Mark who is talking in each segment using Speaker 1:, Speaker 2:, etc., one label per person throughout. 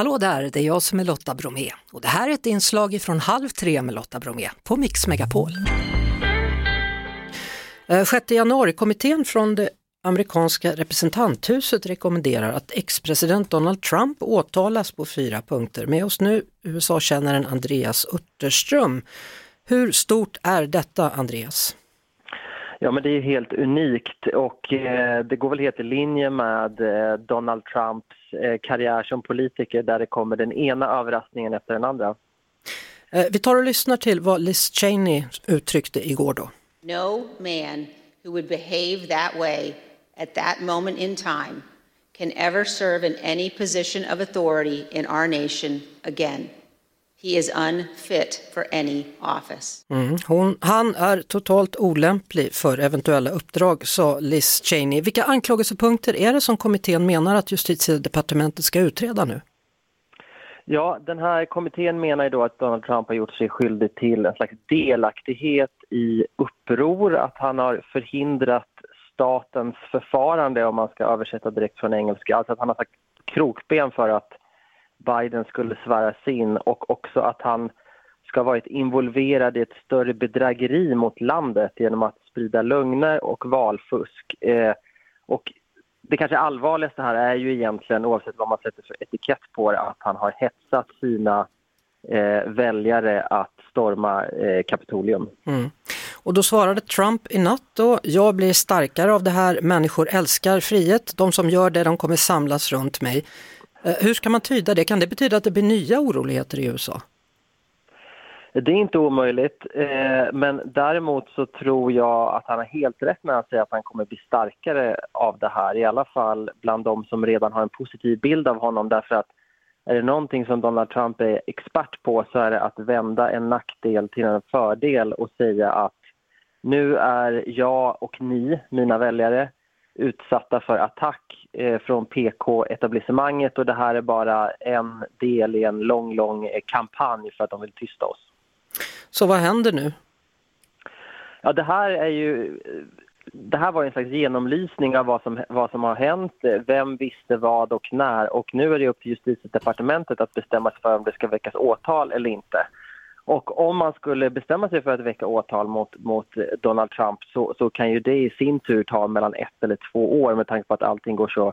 Speaker 1: Hallå där, det är jag som är Lotta Bromé och det här är ett inslag från Halv tre med Lotta Bromé på Mix Megapol. Eh, 6 januari-kommittén från det amerikanska representanthuset rekommenderar att ex-president Donald Trump åtalas på fyra punkter. Med oss nu USA-kännaren Andreas Utterström. Hur stort är detta, Andreas?
Speaker 2: Ja, men det är helt unikt och eh, det går väl helt i linje med eh, Donald Trumps eh, karriär som politiker där det kommer den ena överraskningen efter den andra.
Speaker 1: Vi tar och lyssnar till vad Liz Cheney uttryckte igår då.
Speaker 3: No man who would behave that way at that moment in time can ever serve in any position of authority in our nation again. He is unfit for any office.
Speaker 1: Mm. Hon, han är totalt olämplig för eventuella uppdrag, sa Liz Cheney. Vilka anklagelsepunkter är det som kommittén menar att justitiedepartementet ska utreda nu?
Speaker 2: Ja, den här kommittén menar ju då att Donald Trump har gjort sig skyldig till en slags delaktighet i uppror, att han har förhindrat statens förfarande om man ska översätta direkt från engelska, alltså att han har sagt krokben för att Biden skulle sväras in och också att han ska ha varit involverad i ett större bedrägeri mot landet genom att sprida lögner och valfusk. Eh, och det kanske allvarligaste här är ju egentligen, oavsett vad man sätter för etikett på det, att han har hetsat sina eh, väljare att storma eh, Kapitolium. Mm.
Speaker 1: Och då svarade Trump i natt då, jag blir starkare av det här, människor älskar frihet, de som gör det de kommer samlas runt mig. Eh, hur ska man tyda det? Kan det betyda att det blir nya oroligheter i USA?
Speaker 2: Det är inte omöjligt, eh, men däremot så tror jag att han har helt rätt när han säger att han kommer bli starkare av det här. I alla fall bland de som redan har en positiv bild av honom därför att är det någonting som Donald Trump är expert på så är det att vända en nackdel till en fördel och säga att nu är jag och ni, mina väljare, utsatta för attack eh, från PK-etablissemanget och det här är bara en del i en lång, lång eh, kampanj för att de vill tysta oss.
Speaker 1: Så vad händer nu?
Speaker 2: Ja, det här är ju... Det här var en slags genomlysning av vad som, vad som har hänt, vem visste vad och när och nu är det upp till justitiedepartementet att bestämma sig för om det ska väckas åtal eller inte. Och om man skulle bestämma sig för att väcka åtal mot, mot Donald Trump så, så kan ju det i sin tur ta mellan ett eller två år med tanke på att allting går så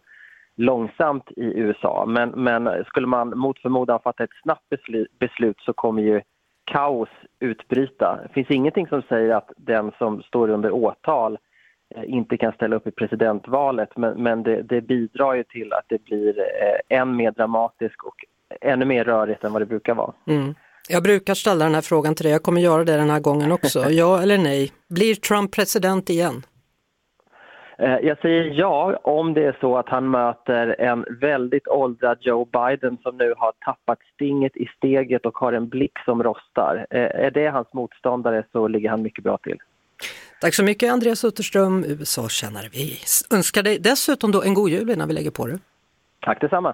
Speaker 2: långsamt i USA. Men, men skulle man mot förmodan fatta ett snabbt beslut, beslut så kommer ju kaos utbryta. Det finns ingenting som säger att den som står under åtal eh, inte kan ställa upp i presidentvalet men, men det, det bidrar ju till att det blir eh, än mer dramatiskt och ännu mer rörigt än vad det brukar vara. Mm.
Speaker 1: Jag brukar ställa den här frågan till dig, jag kommer göra det den här gången också. Ja eller nej? Blir Trump president igen?
Speaker 2: Eh, jag säger ja om det är så att han möter en väldigt åldrad Joe Biden som nu har tappat stinget i steget och har en blick som rostar. Eh, är det hans motståndare så ligger han mycket bra till.
Speaker 1: Tack så mycket Andreas Utterström, USA-kännare. Vi önskar dig dessutom då en god jul innan vi lägger på det.
Speaker 2: Tack detsamma.